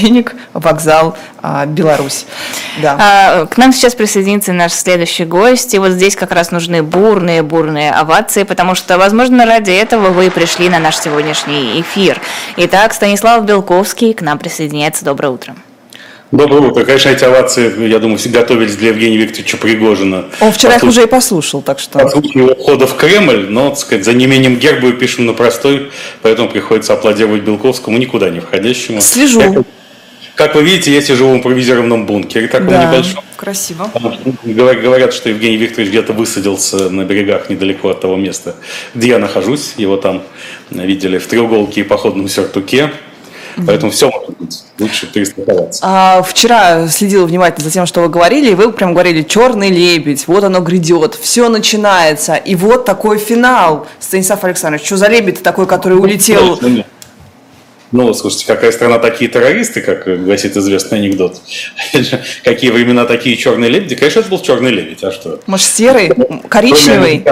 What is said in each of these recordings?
денег вокзал а, Беларусь. Да. А, к нам сейчас присоединится наш следующий гость, и вот здесь как раз нужны бурные-бурные овации, потому что, возможно, ради этого вы пришли на наш сегодняшний эфир. Итак, Станислав Белковский к нам присоединяется. Доброе утро. Доброе утро. Конечно, эти овации, я думаю, все готовились для Евгения Викторовича Пригожина. Он вчера их уже и послушал, так что... По его входа в Кремль, но, так сказать, за неимением герба пишем на простой, поэтому приходится аплодировать Белковскому, никуда не входящему. Слежу. Я, как вы видите, я сижу в импровизированном бункере, таком да, небольшом. красиво. Говорят, что Евгений Викторович где-то высадился на берегах недалеко от того места, где я нахожусь. Его там видели в треуголке и походном сюртуке. Поэтому все может быть. Лучше перестраховаться. А, вчера следила внимательно за тем, что вы говорили, и вы прям говорили «Черный лебедь», вот оно грядет, все начинается, и вот такой финал. Станислав Александрович, что за лебедь такой, который улетел? Ну, слушайте, какая страна такие террористы, как гласит известный анекдот. Какие времена такие черные лебеди? Конечно, это был черный лебедь, а что? Может, серый, коричневый?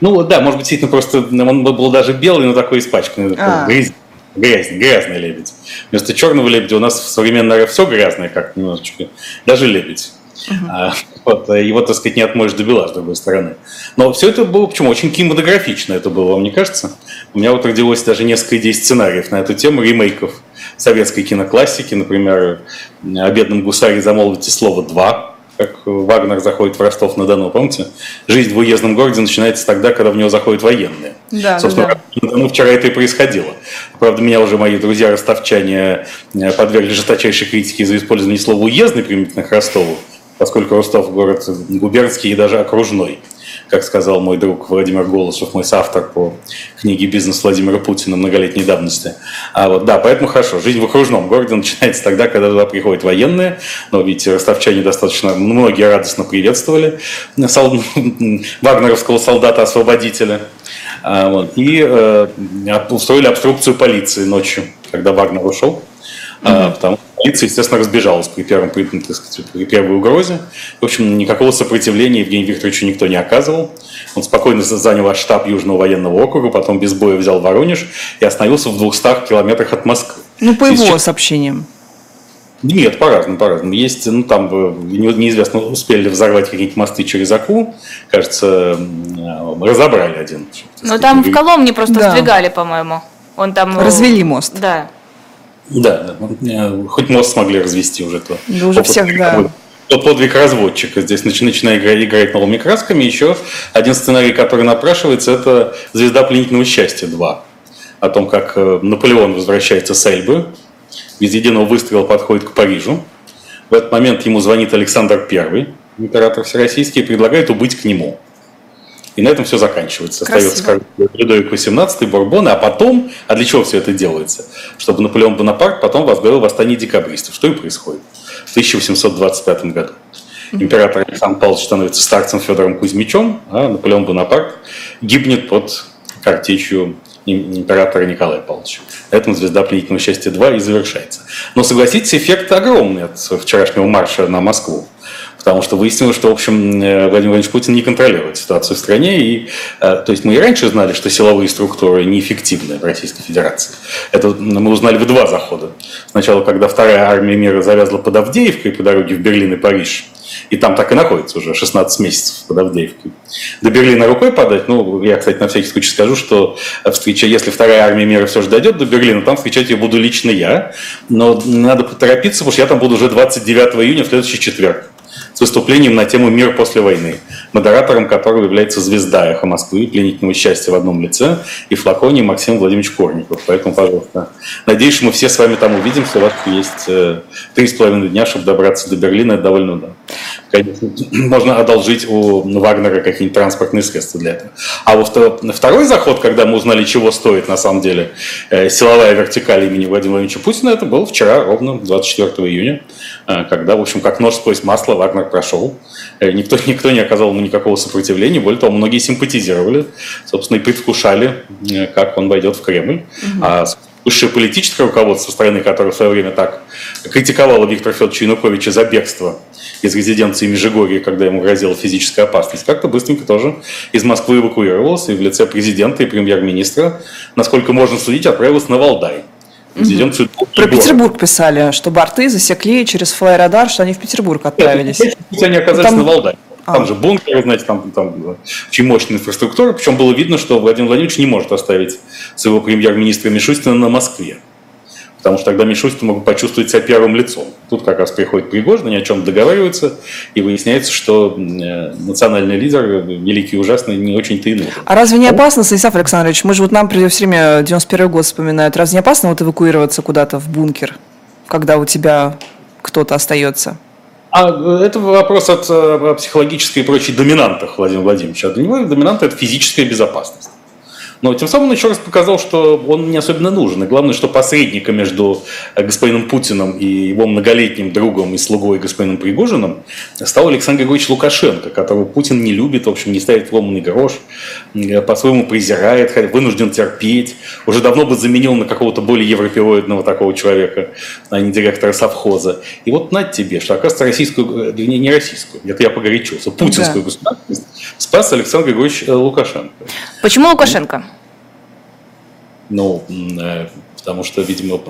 Ну, да, может быть, действительно, просто он был даже белый, но такой испачканный, а. грязь грязный, грязный лебедь. Вместо черного лебедя у нас в современной все грязное, как немножечко, даже лебедь. Uh-huh. А, вот, его, так сказать, не отмоешь до бела, с другой стороны. Но все это было, почему, очень кинематографично это было, вам не кажется? У меня вот родилось даже несколько идей сценариев на эту тему, ремейков советской киноклассики, например, «О бедном гусаре замолвите слово «два», как Вагнер заходит в Ростов-на-Дону, помните? Жизнь в уездном городе начинается тогда, когда в него заходят военные. Да, Собственно, да. Ну, вчера это и происходило. Правда, меня уже мои друзья-ростовчане э, подвергли жесточайшей критике за использование слова «уездный» применительно к Ростову, поскольку Ростов город губернский и даже окружной как сказал мой друг Владимир Голосов, мой соавтор по книге «Бизнес Владимира Путина» многолетней давности. А вот, да, поэтому хорошо. Жизнь в окружном городе начинается тогда, когда туда приходят военные. Но, видите, ростовчане достаточно, многие радостно приветствовали сол... вагнеровского солдата-освободителя. А, вот, и э, устроили обструкцию полиции ночью, когда Вагнер ушел. Mm-hmm. Потому что полиция, естественно, разбежалась при, первом, при, сказать, при первой угрозе. В общем, никакого сопротивления Евгению Викторовичу никто не оказывал. Он спокойно занял штаб Южного военного округа, потом без боя взял Воронеж и остановился в 200 километрах от Москвы. Ну, по его Сейчас... сообщениям. Нет, по-разному, по-разному. Есть, ну, там э, неизвестно, успели ли взорвать какие-нибудь мосты через Аку. Кажется, разобрали один. Ну, там в Коломне просто да. сдвигали, по-моему. Он там... Развели мост. Да. Да, э, хоть мост смогли развести уже то. Да уже всех, да. Тот подвиг разводчика. Здесь начиная играть, играть новыми красками. Еще один сценарий, который напрашивается, это «Звезда пленительного счастья 2». О том, как э, Наполеон возвращается с Эльбы, без единого выстрела подходит к Парижу. В этот момент ему звонит Александр I, император всероссийский, и предлагает убыть к нему. И на этом все заканчивается. Красиво. Остается Людовик XVIII, Бурбоны, а потом, а для чего все это делается? Чтобы Наполеон Бонапарт потом возглавил восстание декабристов. Что и происходит в 1825 году. Император Александр Павлович становится старцем Федором Кузьмичем, а Наполеон Бонапарт гибнет под картечью императора Николая Павловича. На этом «Звезда пленительного счастья 2» и завершается. Но согласитесь, эффект огромный от вчерашнего марша на Москву потому что выяснилось, что, в общем, э, Владимир Владимирович Путин не контролирует ситуацию в стране. И, э, то есть мы и раньше знали, что силовые структуры неэффективны в Российской Федерации. Это мы узнали в два захода. Сначала, когда вторая армия мира завязла под Авдеевкой по дороге в Берлин и Париж, и там так и находится уже 16 месяцев под Авдеевкой. До Берлина рукой подать, ну, я, кстати, на всякий случай скажу, что встреча, если вторая армия мира все же дойдет до Берлина, там встречать ее буду лично я, но надо поторопиться, потому что я там буду уже 29 июня в следующий четверг с выступлением на тему «Мир после войны», модератором которого является звезда «Эхо Москвы», пленительного счастья в одном лице, и флаконе Максим Владимирович Корников. Поэтому, пожалуйста, надеюсь, мы все с вами там увидимся. У вас есть э, три с половиной дня, чтобы добраться до Берлина. Это довольно да. Конечно, можно одолжить у Вагнера какие-нибудь транспортные средства для этого. А во второй заход, когда мы узнали, чего стоит на самом деле э, силовая вертикаль имени Владимира Владимировича Путина, это было вчера, ровно 24 июня, когда, в общем, как нож сквозь масло Вагнер прошел. Никто, никто не оказал ему никакого сопротивления. Более того, многие симпатизировали, собственно, и предвкушали, э, как он войдет в Кремль. Угу. А высшее политическое руководство страны, которое в свое время так критиковало Виктора Федоровича Януковича за бегство из резиденции Межигорья, когда ему грозила физическая опасность, как-то быстренько тоже из Москвы эвакуировался и в лице президента и премьер-министра, насколько можно судить, отправился на Валдай Президент угу. Про Петербург писали, что борты засекли через флайрадар, что они в Петербург отправились. Нет, они оказались там... на Валдае. Там а. же бункеры, знаете, там, там очень мощная инфраструктура. Причем было видно, что Владимир Владимирович не может оставить своего премьер-министра Мишустина на Москве. Потому что тогда Мишустин мог почувствовать себя первым лицом. Тут как раз приходит Пригожин, они о чем договариваются, и выясняется, что э, национальный лидер, великий и ужасный, не очень-то и нужен. А разве не опасно, Станислав Александрович, мы же вот нам все время 91 год вспоминают, разве не опасно вот эвакуироваться куда-то в бункер, когда у тебя кто-то остается? А э, это вопрос от э, психологической и прочей доминантах Владимира Владимировича. А для него доминанта – это физическая безопасность. Но тем самым он еще раз показал, что он не особенно нужен. И главное, что посредника между э, господином Путиным и его многолетним другом и слугой господином Пригожиным стал Александр Григорьевич Лукашенко, которого Путин не любит, в общем, не ставит ломаный грош, э, по-своему презирает, вынужден терпеть. Уже давно бы заменил на какого-то более европеоидного такого человека, а не директора совхоза. И вот на тебе, что, оказывается, российскую, э, не, не российскую, это я погорячился, путинскую да. государственность спас Александр Григорьевич Лукашенко. Почему Лукашенко? Ну, э, потому что, видимо,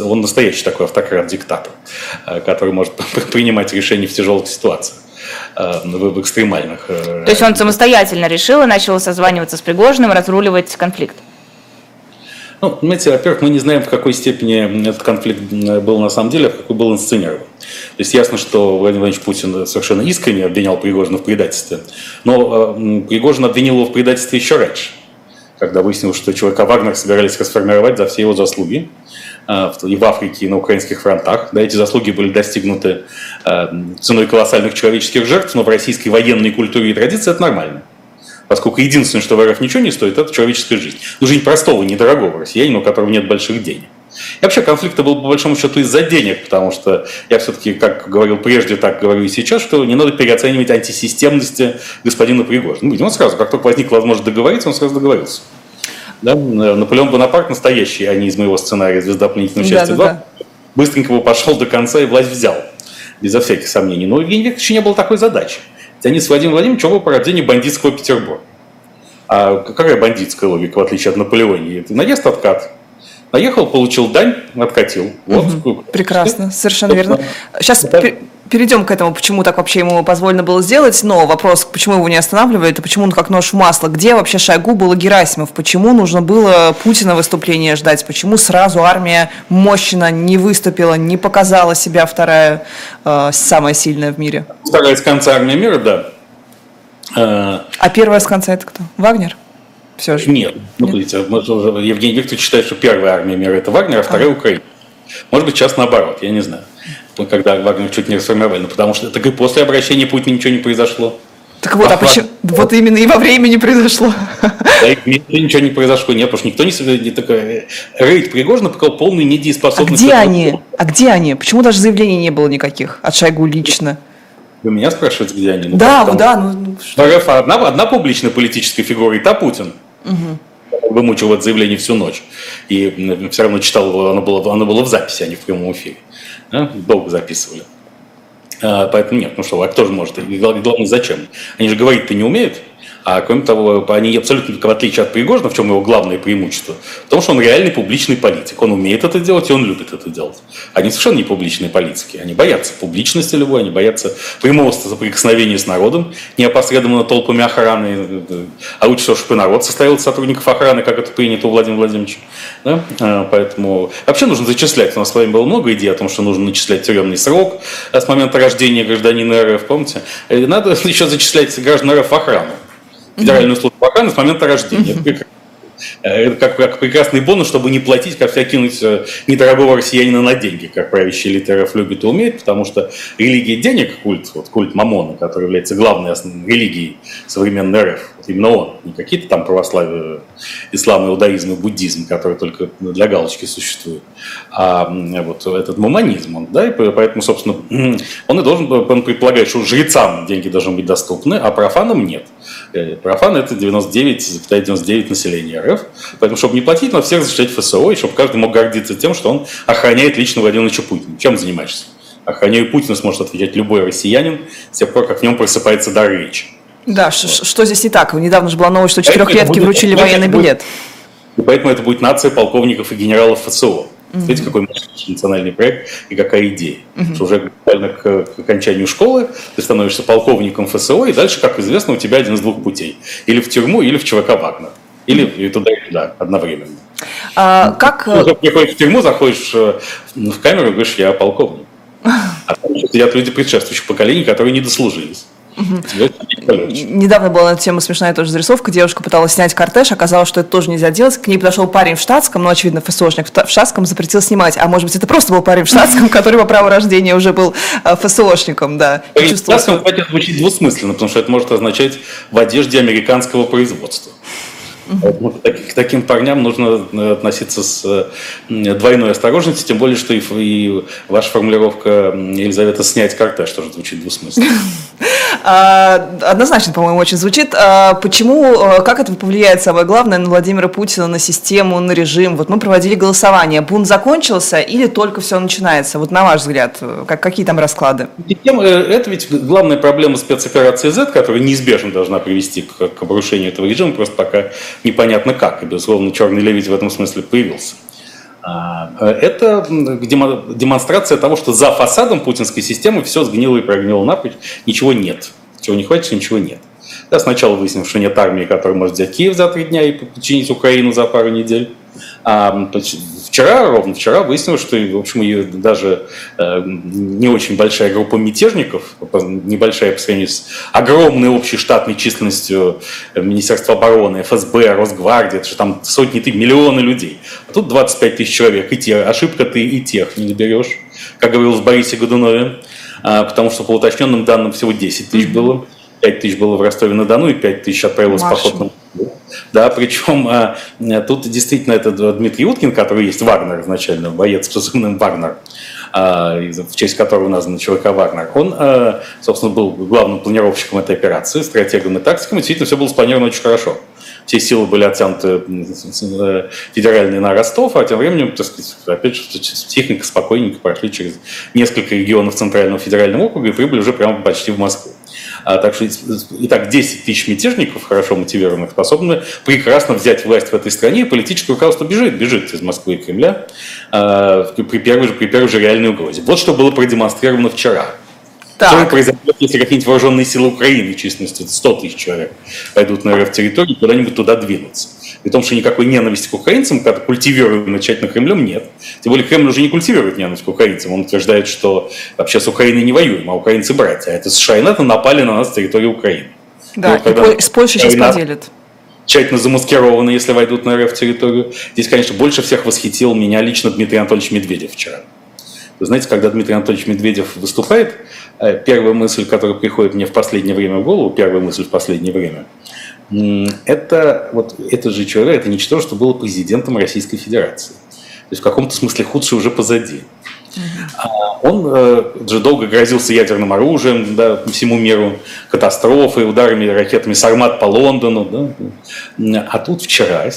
он настоящий такой автократ-диктатор, э, который может принимать решения в тяжелых ситуациях э, в экстремальных. То есть он самостоятельно решил и начал созваниваться с Пригожиным, разруливать конфликт? Ну, понимаете, во-первых, мы не знаем, в какой степени этот конфликт был на самом деле, а в какой был инсценирован. То есть ясно, что Владимир Владимирович Путин совершенно искренне обвинял Пригожина в предательстве, но Пригожин обвинил его в предательстве еще раньше когда выяснилось, что ЧВК «Вагнер» собирались расформировать за все его заслуги э, и в Африке, и на украинских фронтах. Да, эти заслуги были достигнуты э, ценой колоссальных человеческих жертв, но в российской военной культуре и традиции это нормально. Поскольку единственное, что в РФ ничего не стоит, это человеческая жизнь. Ну, жизнь простого, недорогого россиянина, у которого нет больших денег. И вообще конфликт был по большому счету из-за денег, потому что я все-таки, как говорил прежде, так говорю и сейчас, что не надо переоценивать антисистемности господина Пригожина. Ну, он сразу, как только возникла возможность договориться, он сразу договорился. Да? Наполеон Бонапарт настоящий, а не из моего сценария «Звезда пленительного счастья 2». Да, да, да. Быстренько его пошел до конца и власть взял, безо всяких сомнений. Но у Евгения Викторовича не было такой задачи. Они с Владимиром Владимировичем оба порождение бандитского Петербурга. А какая бандитская логика, в отличие от Наполеона? Наезд откат, Наехал, получил дань, откатил. Вот. Угу. Прекрасно, совершенно верно. Сейчас перейдем к этому, почему так вообще ему позволено было сделать, но вопрос, почему его не останавливает, и почему он как нож в масло, где вообще Шойгу был Герасимов, почему нужно было Путина выступления ждать, почему сразу армия мощно не выступила, не показала себя вторая, э, самая сильная в мире? Вторая с конца армия мира, да. А первая с конца это кто? Вагнер? Все же. Нет. Ну, видите, Евгений Викторович считает, что первая армия мира это Вагнер, а вторая а. Украина. Может быть, сейчас наоборот, я не знаю. Когда Вагнер чуть не расформировали, ну, потому что так и после обращения Путина ничего не произошло. Так вот, а, а почему? Вот именно и во времени произошло. Да, и ничего не произошло, нет, потому что никто не... не такой, рейд Пригожина показал полную недееспособность. А где они? А где они? Почему даже заявлений не было никаких от Шойгу лично? Вы меня спрашиваете, где они? Ну, да, да. Ну, что? РФ одна, одна публичная политическая фигура, и та Путин. Угу. Вымучил это заявление всю ночь. И все равно читал его, оно было, оно было в записи, а не в прямом эфире. Да? Долго записывали. А, поэтому нет, ну что, а кто же может? И главное, зачем? Они же говорить-то не умеют. А кроме того, они абсолютно, в отличие от Пригожина, в чем его главное преимущество, в том, что он реальный публичный политик. Он умеет это делать, и он любит это делать. Они совершенно не публичные политики. Они боятся публичности любой, они боятся прямого соприкосновения с народом, не опосредованно толпами охраны. А лучше, чтобы народ состоял из сотрудников охраны, как это принято у Владимира Владимировича. Да? А, поэтому вообще нужно зачислять. У нас с вами было много идей о том, что нужно начислять тюремный срок с момента рождения гражданина РФ, помните? И надо еще зачислять граждан РФ в охрану. Федеральную службу охраны с момента рождения. Э, это как, как прекрасный бонус, чтобы не платить, как вся кинуть э, недорогого россиянина на деньги, как правящий элита РФ любит и умеет, потому что религия денег, культ, вот, культ Мамона, который является главной религией современной РФ, именно он, не какие-то там православие, ислам, иудаизм и буддизм, которые только для галочки существуют, а вот этот муманизм, он, да, и поэтому, собственно, он и должен, он предполагает, что жрецам деньги должны быть доступны, а профанам нет. Э, профан это 99,99 99 населения РФ. Поэтому, чтобы не платить, надо всех защищать ФСО, и чтобы каждый мог гордиться тем, что он охраняет лично Владимира Путина. Чем занимаешься? Охраняю Путина сможет отвечать любой россиянин с тех пор, как в нем просыпается дар речи. Да, вот. что здесь не так? Недавно же была новость, что четырехлетки вручили военный билет. И поэтому это будет нация полковников и генералов ФСО. Видите, какой национальный проект и какая идея. Mm-hmm. Что уже буквально к, к окончанию школы ты становишься полковником ФСО, и дальше, как известно, у тебя один из двух путей. Или в тюрьму, или в ЧВК Вагнер. Или и туда, и туда, одновременно. А, как... Ты э, приходишь в тюрьму, заходишь э, в камеру и говоришь, я полковник. А там сидят люди предшествующих поколений, которые не дослужились. Недавно была на эту тему смешная тоже зарисовка. Девушка пыталась снять кортеж, оказалось, что это тоже нельзя делать. К ней подошел парень в штатском, ну, очевидно, ФСОшник в штатском запретил снимать. А может быть, это просто был парень в штатском, который по праву рождения уже был э, ФСОшником, да. В штатском, кстати, звучит двусмысленно, потому что это может означать в одежде американского производства. Поэтому к таким парням нужно э, относиться с э, двойной осторожностью, тем более, что и, и ваша формулировка Елизавета снять кортеж тоже звучит двусмысленно. А, однозначно, по-моему, очень звучит. А, почему, э, как это повлияет, самое главное, на Владимира Путина, на систему, на режим? Вот мы проводили голосование. Бунт закончился или только все начинается? Вот на ваш взгляд, как, какие там расклады? Это ведь главная проблема спецоперации Z, которая неизбежно должна привести к, к обрушению этого режима, просто пока непонятно как. И, безусловно, черный левить в этом смысле появился. А, это демонстрация того, что за фасадом путинской системы все сгнило и прогнило напрочь, ничего нет. Чего не хватит, ничего нет. Да, сначала выяснилось, что нет армии, которая может взять Киев за три дня и подчинить Украину за пару недель. А, вчера, ровно вчера, выяснилось, что, в общем, и даже э, не очень большая группа мятежников, небольшая по сравнению с огромной общей штатной численностью Министерства обороны, ФСБ, Росгвардии, это же там сотни, ты, миллионы людей. А тут 25 тысяч человек, и те, ошибка ты и тех не доберешь, как говорилось Борисе Годунове, а, потому что по уточненным данным всего 10 тысяч было. 5 тысяч было в Ростове-на-Дону и 5 тысяч отправилось в поход на да, причем а, тут действительно это Дмитрий Уткин, который есть Вагнер изначально, боец с позывным Вагнер, а, в честь которого назван ЧВК Вагнер, он, а, собственно, был главным планировщиком этой операции, стратегом и тактиком, и действительно все было спланировано очень хорошо. Все силы были оттянуты федеральные на Ростов, а тем временем, так сказать, опять же, тихонько, спокойненько прошли через несколько регионов Центрального федерального округа и прибыли уже прямо почти в Москву. А, так что, итак, 10 тысяч мятежников, хорошо мотивированных, способны прекрасно взять власть в этой стране, и политическое руководство бежит, бежит из Москвы и Кремля а, при, первой же, при первой же реальной угрозе. Вот что было продемонстрировано вчера. Так. Что произойдет, если какие-нибудь вооруженные силы Украины численностью 100 тысяч человек пойдут на РФ-территорию, куда-нибудь туда двинутся? При том, что никакой ненависти к украинцам, когда культивируемой тщательно Кремлем, нет. Тем более Кремль уже не культивирует ненависть к украинцам. Он утверждает, что вообще с Украиной не воюем, а украинцы братья. А это США и НАТО напали на нас с территории Украины. Да, и, вот, и с Польшей сейчас поделят тщательно замаскированы, если войдут на РФ-территорию. Здесь, конечно, больше всех восхитил меня лично Дмитрий Анатольевич Медведев вчера. Вы знаете, когда Дмитрий Анатольевич Медведев выступает, э, первая мысль, которая приходит мне в последнее время в голову, первая мысль в последнее время, это вот этот же человек, это ничтожество было президентом Российской Федерации. То есть в каком-то смысле худшее уже позади. А он э, же долго грозился ядерным оружием да, всему миру, катастрофой, ударами ракетами «Сармат» по Лондону. Да. А тут вчера,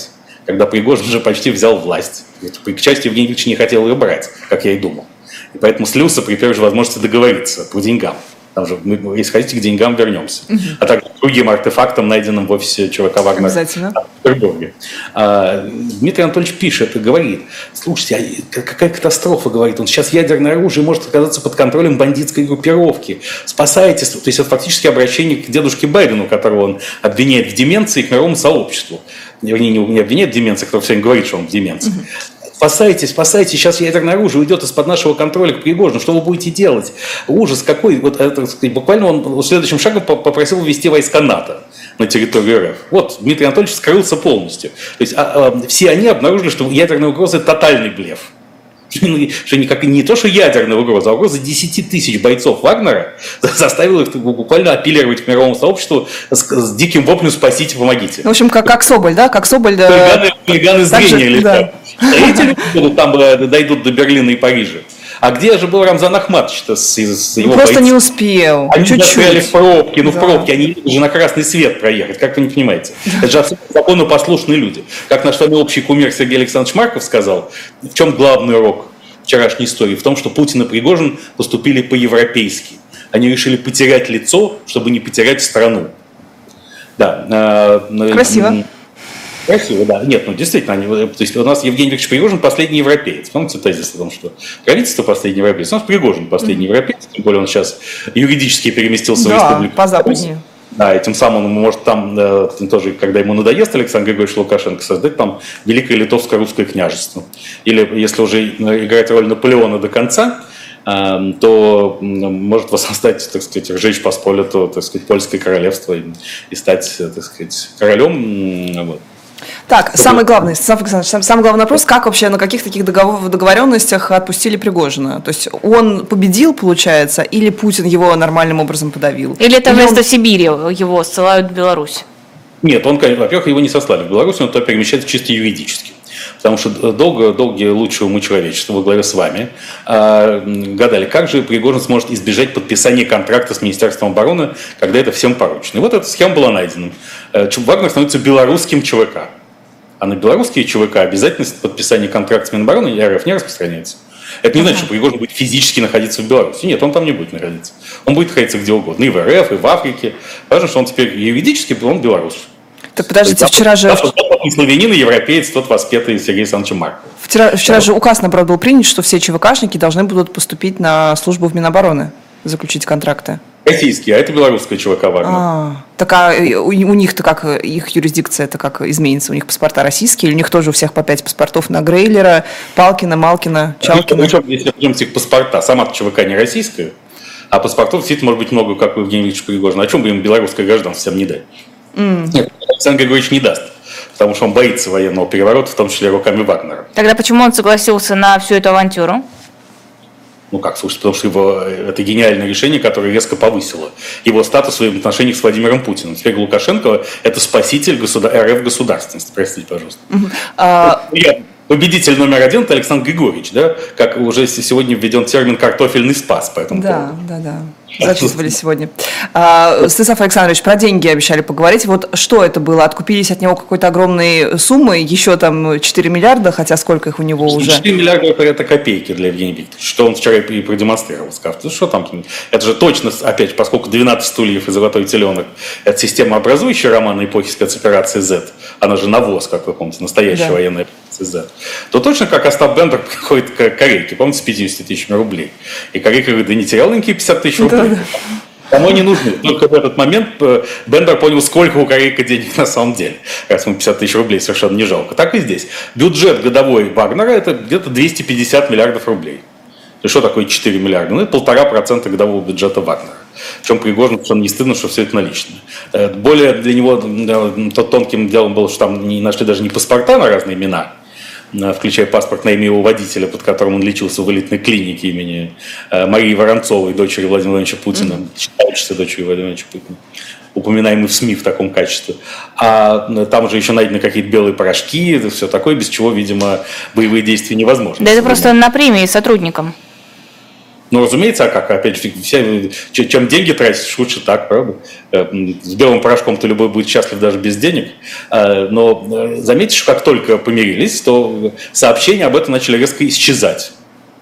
когда Пригожин уже почти взял власть, к части Евгений Ильич не хотел ее брать, как я и думал. И поэтому слился при первой же возможности договориться по деньгам. Там же, мы, если хотите, к деньгам вернемся. Угу. А также другим артефактам, найденным в офисе ЧВК Вагнер Обязательно. в Петербурге. А, Дмитрий Анатольевич пишет и говорит, слушайте, а какая катастрофа, говорит он, сейчас ядерное оружие может оказаться под контролем бандитской группировки. Спасайтесь. То есть это фактически обращение к дедушке Байдену, которого он обвиняет в деменции к мировому сообществу. Вернее, не обвиняет в деменции, кто все время говорит, что он в деменции. Угу. Спасайтесь, спасайтесь, сейчас ядерное оружие уйдет из-под нашего контроля к Пригожину, что вы будете делать? Ужас какой. Вот это, буквально он следующим шагом попросил ввести войска НАТО на территорию РФ. Вот Дмитрий Анатольевич скрылся полностью. То есть а, а, все они обнаружили, что ядерная угроза – тотальный блеф. Что никак, не то, что ядерная угроза, а угроза 10 тысяч бойцов Вагнера заставила их буквально апеллировать к мировому сообществу с, с диким воплем «спасите, помогите». В общем, как, как Соболь, да? Как Соболь... Хулиганы, хулиганы зрения летают. Да. Эти люди там э, дойдут до Берлина и Парижа. А где же был Рамзан Ахматович-то с, с его Просто бойцами? не успел. Они чуть-чуть. застряли в пробке, ну да. в пробке, они же на красный свет проехать, как вы не понимаете. Это же абсолютно законопослушные люди. Как наш с вами общий кумир Сергей Александрович Марков сказал, в чем главный урок вчерашней истории? В том, что Путин и Пригожин поступили по-европейски. Они решили потерять лицо, чтобы не потерять страну. Да. Э, Красиво. Красиво, да. Нет, ну действительно, они, то есть у нас Евгений Викторович Пригожин последний европеец. Помните тезис о том, что правительство последний европеец? У нас Пригожин последний mm-hmm. европеец, тем более он сейчас юридически переместился да, в республику. по западнее. Да, и тем самым он может там э, тоже, когда ему надоест Александр Григорьевич Лукашенко, создать там Великое Литовско-Русское княжество. Или, если уже играть роль Наполеона до конца, э, то может воссоздать, так сказать, Ржечь Посполиту, так сказать, Польское королевство и, и стать, так сказать, королем. Вот. Так, Чтобы... самый главный, Александрович, самый главный вопрос, как вообще, на каких таких договор, договоренностях отпустили Пригожина? То есть он победил, получается, или Путин его нормальным образом подавил? Или это или вместо он... Сибири его ссылают в Беларусь? Нет, он, во-первых, его не сослали в Беларусь, он туда перемещается чисто юридически. Потому что долго, долгие лучшего умы человечества во главе с вами э, гадали, как же Пригожин сможет избежать подписания контракта с Министерством обороны, когда это всем поручено. И вот эта схема была найдена. Э, Вагнер становится белорусским ЧВК. А на белорусские ЧВК обязательность подписания контракта с Минобороны РФ не распространяется. Это не значит, что Пригожин будет физически находиться в Беларуси. Нет, он там не будет находиться. Он будет находиться где угодно. И в РФ, и в Африке. Важно, что он теперь юридически, он белорус. Так подождите, вчера же... Не славянин и европеец, тот воспетый Сергей Александровичем Марковым. Вчера, вчера же указ, наоборот, был принят, что все ЧВКшники должны будут поступить на службу в Минобороны, заключить контракты. Российские, а это белорусская ЧВК Вагнер. А, так а у, у них-то как, их юрисдикция это как изменится? У них паспорта российские, или у них тоже у всех по пять паспортов на Грейлера, Палкина, Малкина, Чалкина? Ну, если возьмем их паспорта, сама ЧВК не российская, а паспортов действительно может быть много, как у Евгения Викторовича Пригожина. О чем бы им белорусское гражданство всем не дать? Mm. Нет, Александр Григорьевич не даст потому что он боится военного переворота, в том числе руками Вагнера. Тогда почему он согласился на всю эту авантюру? Ну как, слушай, потому что его, это гениальное решение, которое резко повысило его статус в своих отношениях с Владимиром Путиным. Теперь Лукашенко – это спаситель государ... РФ государственности. Простите, пожалуйста. А... Я победитель номер один – это Александр Григорьевич, да? Как уже сегодня введен термин «картофельный спас» по этому да, поводу. Да, да, да зачитывали сегодня. А, Станислав Александрович, про деньги обещали поговорить. Вот что это было? Откупились от него какой-то огромной суммы, еще там 4 миллиарда, хотя сколько их у него 4 уже? 4 миллиарда – это копейки для Евгения Викторовича, что он вчера и продемонстрировал, сказав, ну что там, это же точно, опять, поскольку 12 стульев и золотой теленок – это система образующая романа эпохи спецоперации Z, она же навоз, как вы помните, настоящая да. военная Z, то точно как Остап Бендер приходит к Корейке, помните, с 50 тысячами рублей. И Корейка говорит, да не терял инки 50 тысяч рублей. Да, да. Кому не нужны. Только в этот момент э, Бендер понял, сколько у Корейка денег на самом деле. Раз ему 50 тысяч рублей совершенно не жалко. Так и здесь. Бюджет годовой Вагнера это где-то 250 миллиардов рублей. И что такое 4 миллиарда? Ну, это полтора процента годового бюджета Вагнера. Причем Пригожин совершенно не стыдно, что все это наличные. Э, более для него тот тонким делом было, что там не нашли даже не паспорта на разные имена, включая паспорт на имя его водителя, под которым он лечился в элитной клинике имени э, Марии Воронцовой, дочери Владимира Владимировича Путина, mm-hmm. считающейся дочерью Владимира Владимировича Путина упоминаемый в СМИ в таком качестве. А э, там уже еще найдены какие-то белые порошки, все такое, без чего, видимо, боевые действия невозможны. Да это просто на премии сотрудникам. Ну, разумеется, а как? Опять же, все, чем деньги тратишь, лучше так, правда? Э, с белым порошком-то любой будет счастлив даже без денег. Э, но э, заметишь, как только помирились, то сообщения об этом начали резко исчезать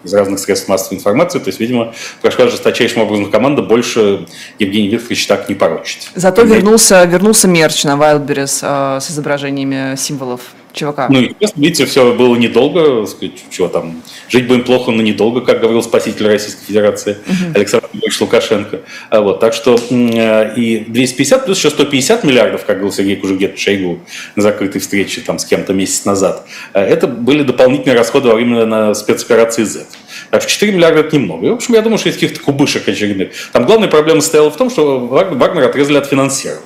из разных средств массовой информации. То есть, видимо, прошла жесточайшим образом команда, больше Евгений Викторович так не порочит. Зато вернулся, вернулся мерч на Wildberries с изображениями символов ЧВК. Ну, и, видите, все было недолго, сказать, чего там, жить будем плохо, но недолго, как говорил спаситель Российской Федерации угу. Александр Ильич Лукашенко. А вот, так что э, и 250 плюс еще 150 миллиардов, как говорил Сергей Кужугет Шейгу на закрытой встрече там с кем-то месяц назад, э, это были дополнительные расходы во время на спецоперации Z. Так что 4 миллиарда это немного. И, в общем, я думаю, что из каких-то кубышек очередных. Там главная проблема стояла в том, что Вагнер отрезали от финансирования.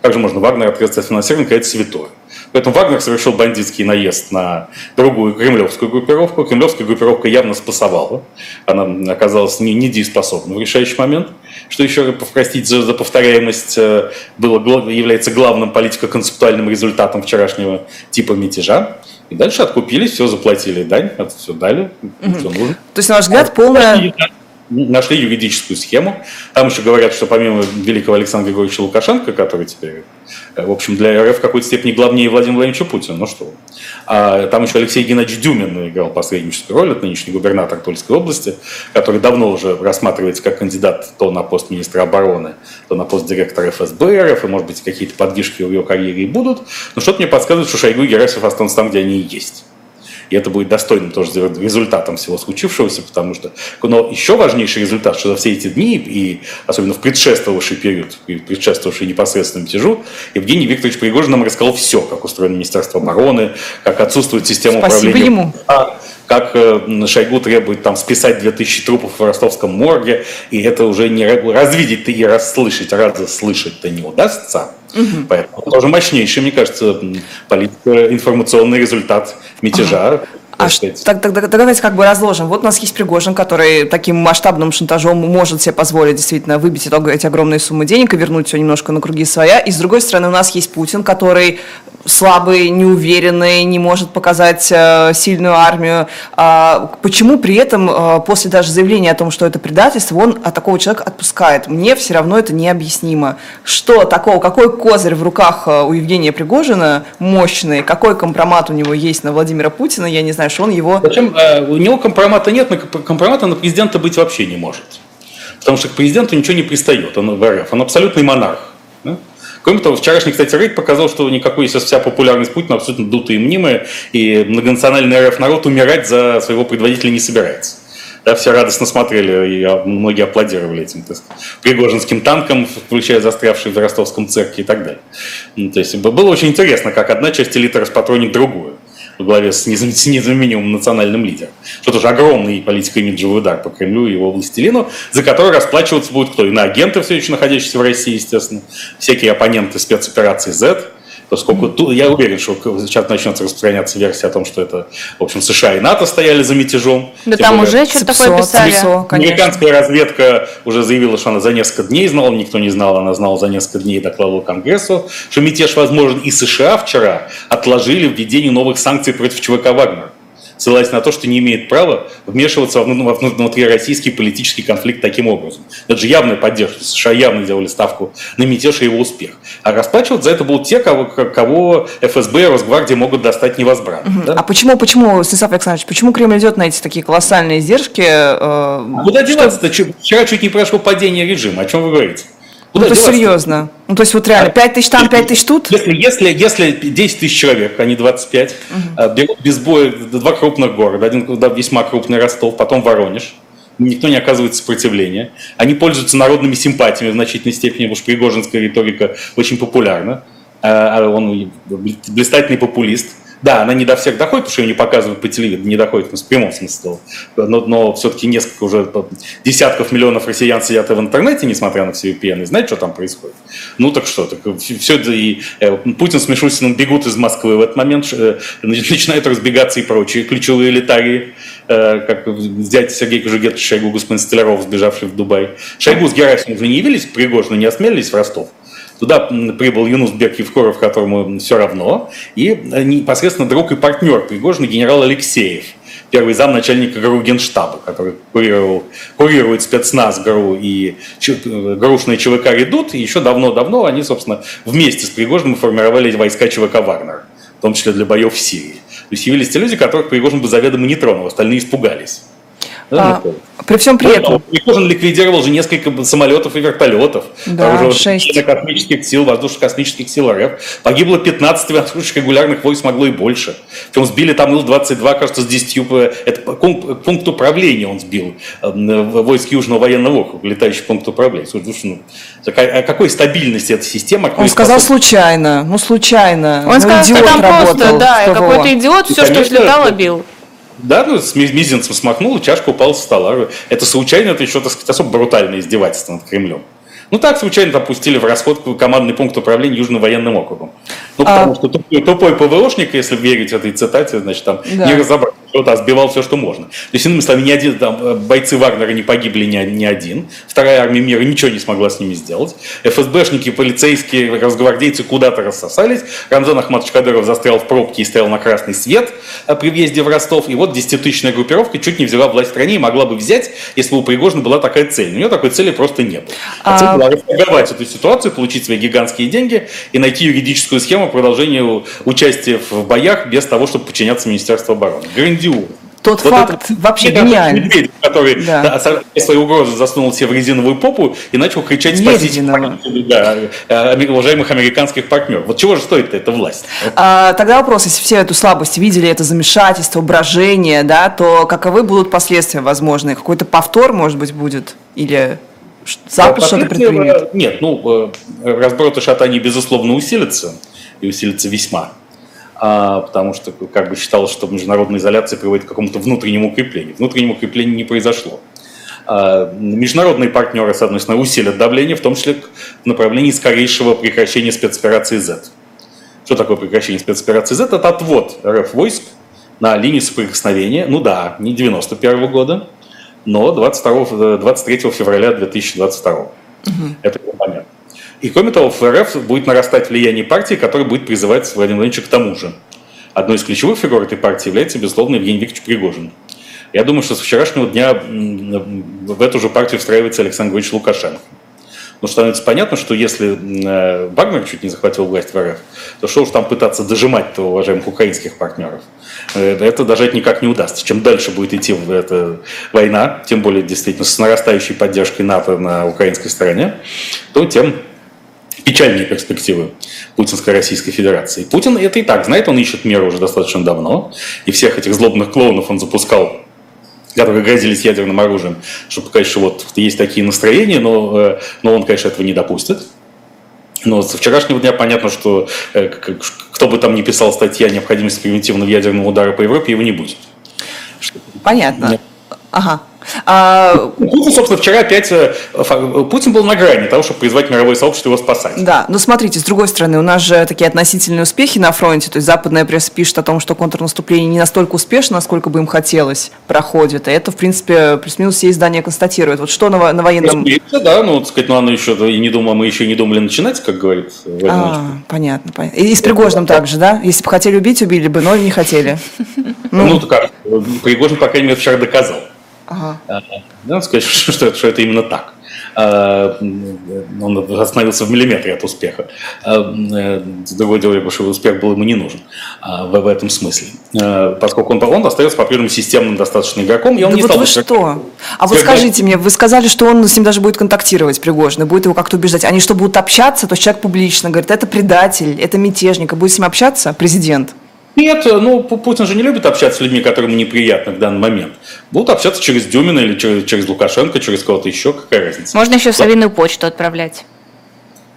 Как же можно Вагнер отрезать от финансирования, когда это святое? Поэтому Вагнер совершил бандитский наезд на другую кремлевскую группировку. Кремлевская группировка явно спасовала. Она оказалась не, недееспособна в решающий момент. Что еще, простите за, за повторяемость, э, было, является главным политико-концептуальным результатом вчерашнего типа мятежа. И дальше откупились, все заплатили дань, это все дали, угу. все нужно. То есть, на ваш взгляд, полная нашли юридическую схему. Там еще говорят, что помимо великого Александра Григорьевича Лукашенко, который теперь, э, в общем, для РФ в какой-то степени главнее Владимира Владимировича Путина, ну что а там еще Алексей Геннадьевич Дюмин играл посредническую роль, это нынешний губернатор Тульской области, который давно уже рассматривается как кандидат то на пост министра обороны, то на пост директора ФСБ РФ, и, может быть, какие-то подвижки в его карьере будут. Но что-то мне подсказывает, что Шойгу и Герасимов останутся там, где они и есть. И это будет достойным тоже результатом всего случившегося, потому что... Но еще важнейший результат, что за все эти дни, и особенно в предшествовавший период, предшествовавший непосредственно мятежу, Евгений Викторович Пригожин нам рассказал все, как устроено Министерство обороны, как отсутствует система Спасибо управления... ему как э, Шойгу требует там списать 2000 трупов в ростовском морге, и это уже не развидеть и расслышать, слышать то не удастся. Угу. Поэтому тоже мощнейший, мне кажется, информационный результат мятежа. Ага. А так, так, так, давайте как бы разложим. Вот у нас есть Пригожин, который таким масштабным шантажом может себе позволить действительно выбить эти огромные суммы денег и вернуть все немножко на круги своя. И с другой стороны у нас есть Путин, который слабый, неуверенный, не может показать э, сильную армию. А почему при этом э, после даже заявления о том, что это предательство, он от такого человека отпускает? Мне все равно это необъяснимо. Что такого, какой козырь в руках э, у Евгения Пригожина мощный, какой компромат у него есть на Владимира Путина, я не знаю, что он его... Зачем? У него компромата нет, но компромата на президента быть вообще не может. Потому что к президенту ничего не пристает, он в РФ, он абсолютный монарх. Да? Кроме того, вчерашний, кстати, рейд показал, что никакой сейчас вся популярность Путина абсолютно дутая и мнимая, и многонациональный РФ народ умирать за своего предводителя не собирается. Да, все радостно смотрели, и многие аплодировали этим так сказать, пригожинским танкам, включая застрявшие в ростовском церкви и так далее. Ну, то есть было очень интересно, как одна часть элиты распатронит другую во главе с незаменимым национальным лидером. Что тоже огромный политико-имиджевый удар по Кремлю и его властелину, за который расплачиваться будет кто? Иноагенты, все еще находящиеся в России, естественно, всякие оппоненты спецоперации Z, поскольку я уверен, что сейчас начнется распространяться версия о том, что это, в общем, США и НАТО стояли за мятежом. Да там более, уже что-то такое писали. ЦИПСО, Американская разведка уже заявила, что она за несколько дней знала, никто не знал, она знала за несколько дней и докладывала Конгрессу, что мятеж возможен. И США вчера отложили введение новых санкций против ЧВК «Вагнер» ссылаясь на то, что не имеет права вмешиваться во внутрироссийский политический конфликт таким образом. Это же явная поддержка. США явно делали ставку на мятеж и его успех. А расплачиваться за это будут те, кого, кого ФСБ и Росгвардия могут достать невозбранно. Угу. Да? А почему, почему, Станислав Александрович, почему Кремль идет на эти такие колоссальные издержки? Э, Куда деваться-то? Что... Вчера чуть не прошло падение режима. О чем вы говорите? Куда ну, то есть серьезно. Ну, то есть вот реально, 5 тысяч там, 5 тысяч тут? Если, если, если 10 тысяч человек, а не 25, угу. берут без боя два крупных города, один весьма крупный Ростов, потом Воронеж, никто не оказывает сопротивления. Они пользуются народными симпатиями в значительной степени, потому что пригожинская риторика очень популярна. А, а он блистательный популист. Да, она не до всех доходит, потому что ее не показывают по телевизору, не доходит в прямом смысле. Но, но все-таки несколько уже десятков миллионов россиян сидят в интернете, несмотря на все VPN, и знают, что там происходит. Ну так что, так все это и э, Путин с Мишустиным бегут из Москвы в этот момент, э, начинают разбегаться и прочие ключевые элитарии, э, как взять Сергей Кожугет, Шойгу, господин Столяров, сбежавший в Дубай. Шойгу с Герасимовым не явились, Пригожину не осмелились в Ростов. Туда прибыл Юнус Бек Евкоров, которому все равно, и э, непосредственно друг и партнер Пригожина генерал Алексеев, первый зам начальника ГРУ Генштаба, который курировал, курирует спецназ ГРУ и э, ГРУшные ЧВК «Редут», и еще давно-давно они, собственно, вместе с Пригожиным формировали войска ЧВК «Вагнер», в том числе для боев в Сирии. То есть явились те люди, которых Пригожин бы заведомо не тронул, остальные испугались. А, при всем при этом... Пригожин ликвидировал же несколько самолетов и вертолетов. Да, уже 6. космических сил, воздушно-космических сил РФ. Погибло 15 воздушных регулярных войск, могло и больше. Причем сбили там Ил-22, кажется, с 10... Это пункт управления он сбил войск Южного военного округа, летающий пункт управления. Слушай, ну, о какой стабильности эта система? Он сказал способ... случайно, ну случайно. Он ну, сказал, что там работал, просто, да, какой-то идиот все, что слетало, бил. Да, ну, с мизинцем смахнул, и чашка упала со стола. Это случайно, это еще, так сказать, особо брутальное издевательство над Кремлем. Ну так случайно допустили в расход командный пункт управления Южным военным округом. Ну потому а... что тупой, тупой ПВОшник, если верить этой цитате, значит там да. не разобрать, а сбивал все, что можно. То есть, иными словами, ни один, там, э, бойцы Вагнера не погибли ни, ни один. Вторая армия мира ничего не смогла с ними сделать. ФСБшники, полицейские, разгвардейцы куда-то рассосались. Рамзан Ахматович Кадыров застрял в пробке и стоял на красный свет э, при въезде в Ростов. И вот десятитысячная группировка чуть не взяла власть в стране и могла бы взять, если бы у Пригожина была такая цель. У нее такой цели просто не было. А, а цель была расторговать эту ситуацию, получить свои гигантские деньги и найти юридическую схему продолжения участия в боях без того, чтобы подчиняться Министерству обороны. Грандиозно. Тот вот факт это, вообще гениальный. Медведь, который да. Свои угрозы засунул себе в резиновую попу и начал кричать «спасите да, э, уважаемых американских партнеров». Вот чего же стоит эта власть? А, тогда вопрос, если все эту слабость видели, это замешательство, брожение, да, то каковы будут последствия возможные? Какой-то повтор, может быть, будет? Или запуск что-то предпримет? Нет, ну, э, разброты шатания, безусловно, усилятся, и усилятся весьма. А, потому что как бы считалось, что международная изоляция приводит к какому-то внутреннему укреплению. Внутреннего укрепления не произошло. А, международные партнеры, с одной стороны, усилят давление, в том числе в направлении скорейшего прекращения спецоперации Z. Что такое прекращение спецоперации Z? Это отвод РФ войск на линию соприкосновения, ну да, не 91 года, но 22, 23 февраля 2022. Угу. Это понятно. И кроме того, в РФ будет нарастать влияние партии, которая будет призывать Владимира Владимировича к тому же. Одной из ключевых фигур этой партии является, безусловно, Евгений Викторович Пригожин. Я думаю, что с вчерашнего дня в эту же партию встраивается Александр Григорьевич Лукашенко. Но становится понятно, что если э, Вагнер чуть не захватил власть в РФ, то что уж там пытаться дожимать то уважаемых украинских партнеров. Э, это дожать никак не удастся. Чем дальше будет идти эта война, тем более действительно с нарастающей поддержкой НАТО на украинской стороне, то тем печальные перспективы Путинской Российской Федерации. Путин это и так знает, он ищет меры уже достаточно давно, и всех этих злобных клоунов он запускал которые грозились ядерным оружием, чтобы что вот есть такие настроения, но, э, но он, конечно, этого не допустит. Но со вчерашнего дня понятно, что э, кто бы там ни писал статья о необходимости превентивного ядерного удара по Европе, его не будет. Понятно. Ага. А... Путин, собственно, вчера опять... Э, Путин был на грани того, чтобы призвать мировое сообщество его спасать. Да, но смотрите, с другой стороны, у нас же такие относительные успехи на фронте, то есть западная пресса пишет о том, что контрнаступление не настолько успешно, насколько бы им хотелось, проходит, и это, в принципе, плюс-минус все издания констатируют. Вот что на, на военном... Разумеется, да, ну, так сказать, ну, оно еще и не думала, мы еще не думали начинать, как говорит А, понятно, понятно. И с Пригожным также, да? Если бы хотели убить, убили бы, но не хотели. Ну, ну как, Пригожин, по крайней мере, вчера доказал. Ага. Надо сказать, что, что, это именно так. А, он остановился в миллиметре от успеха. Э, другое дело, что успех был ему не нужен в, в этом смысле. Поскольку он, он остается по-прежнему системным достаточно игроком, и он да не вот стал... вы что? А вот скажите мне, вы сказали, что он с ним даже будет контактировать, Пригожин, будет его как-то убеждать. Они что, будут общаться? То есть человек публично говорит, это предатель, это мятежник, а будет с ним общаться президент? Нет, ну Путин же не любит общаться с людьми, которым неприятно в данный момент. Будут общаться через Дюмина или через, через Лукашенко, через кого-то еще, какая разница. Можно еще совиную почту отправлять.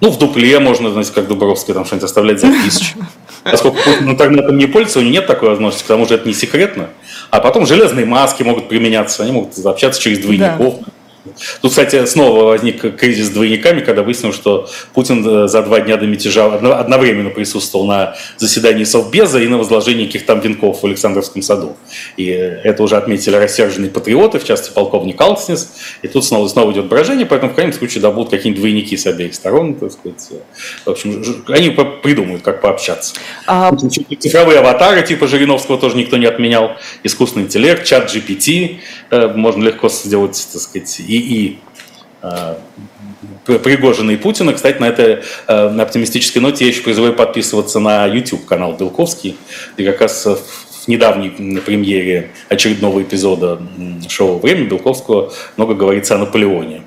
Ну, в дупле можно, знаете, как Дубровский, там что-нибудь оставлять за тысячу. Поскольку Путин интернетом не пользуется, у него нет такой возможности, к тому же это не секретно. А потом железные маски могут применяться, они могут общаться через двойников. Да. Тут, кстати, снова возник кризис с двойниками, когда выяснилось, что Путин э, за два дня до мятежа одновременно присутствовал на заседании Совбеза и на возложении каких-то там венков в Александровском саду. И это уже отметили рассерженные патриоты, в частности, полковник Алкснес. И тут снова, снова идет брожение, поэтому в крайнем случае да, будут какие-нибудь двойники с обеих сторон. Так сказать. В общем, они придумают, как пообщаться. А... Цифровые аватары типа Жириновского тоже никто не отменял. Искусственный интеллект, чат GPT э, можно легко сделать, так сказать, и и э, Пригожина и Путина. Кстати, на этой э, на оптимистической ноте я еще призываю подписываться на YouTube-канал Белковский, где как раз в недавней премьере очередного эпизода шоу «Время» Белковского много говорится о Наполеоне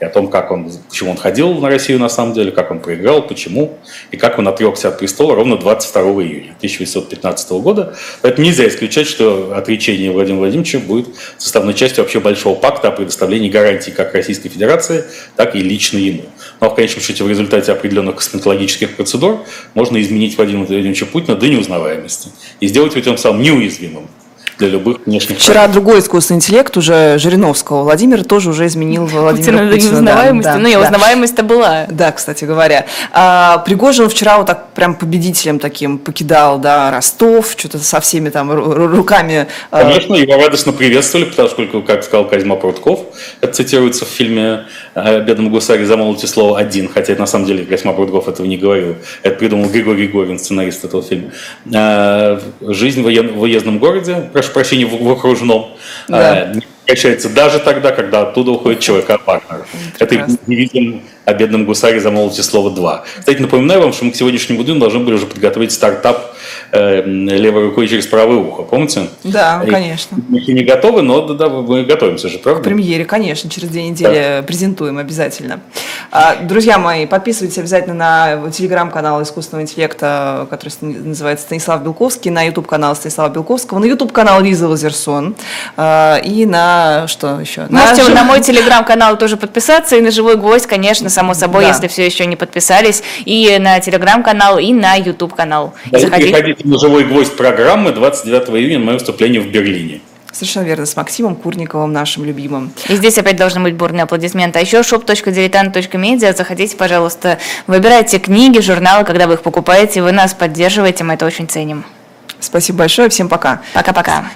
и о том, как он, почему он ходил на Россию на самом деле, как он проиграл, почему, и как он отрекся от престола ровно 22 июня 1815 года. Поэтому нельзя исключать, что отречение Владимира Владимировича будет составной частью вообще большого пакта о предоставлении гарантий как Российской Федерации, так и лично ему. Но ну, а в конечном счете в результате определенных косметологических процедур можно изменить Владимира Владимировича Путина до неузнаваемости и сделать его тем самым неуязвимым для любых внешних Вчера проектов. другой искусственный интеллект уже Жириновского Владимир тоже уже изменил Владимира Путина. Путина узнаваемости, да, ну и да. узнаваемость-то была. Да, кстати говоря. А, Пригожин вчера вот так прям победителем таким покидал, да, Ростов, что-то со всеми там руками. А, Конечно, его радостно приветствовали, потому что, как сказал Козьма Прутков, это цитируется в фильме о бедном гусаре замолвите слово «один», хотя это на самом деле Козьма Прутков этого не говорил. Это придумал Григорий Горин, сценарист этого фильма. А, жизнь в уездном городе, прошу прощения, в окружном, да. не прекращается даже тогда, когда оттуда уходит человек, а партнер. Это не видим о бедном гусаре замолвите слово «два». Кстати, напоминаю вам, что мы к сегодняшнему дню должны были уже подготовить стартап э, левой рукой через правое ухо. Помните? Да, И конечно. Мы не готовы, но да, да, мы готовимся же, правда? К премьере, конечно, через две недели да. презентуем обязательно. А, друзья мои, подписывайтесь обязательно на телеграм-канал искусственного интеллекта, который называется Станислав Белковский, на YouTube-канал Станислава Белковского, на YouTube-канал Лиза Лазерсон а, и на что еще? Можете на, на мой телеграм-канал тоже подписаться и на живой гвоздь, конечно, само собой, да. если все еще не подписались, и на телеграм-канал, и на YouTube-канал. Да, и заходите. приходите на живой гвоздь программы 29 июня на мое выступление в Берлине. Совершенно верно, с Максимом Курниковым, нашим любимым. И здесь опять должны быть бурные аплодисменты. А еще shop.diletant.media, заходите, пожалуйста, выбирайте книги, журналы, когда вы их покупаете, вы нас поддерживаете, мы это очень ценим. Спасибо большое, всем пока. Пока-пока.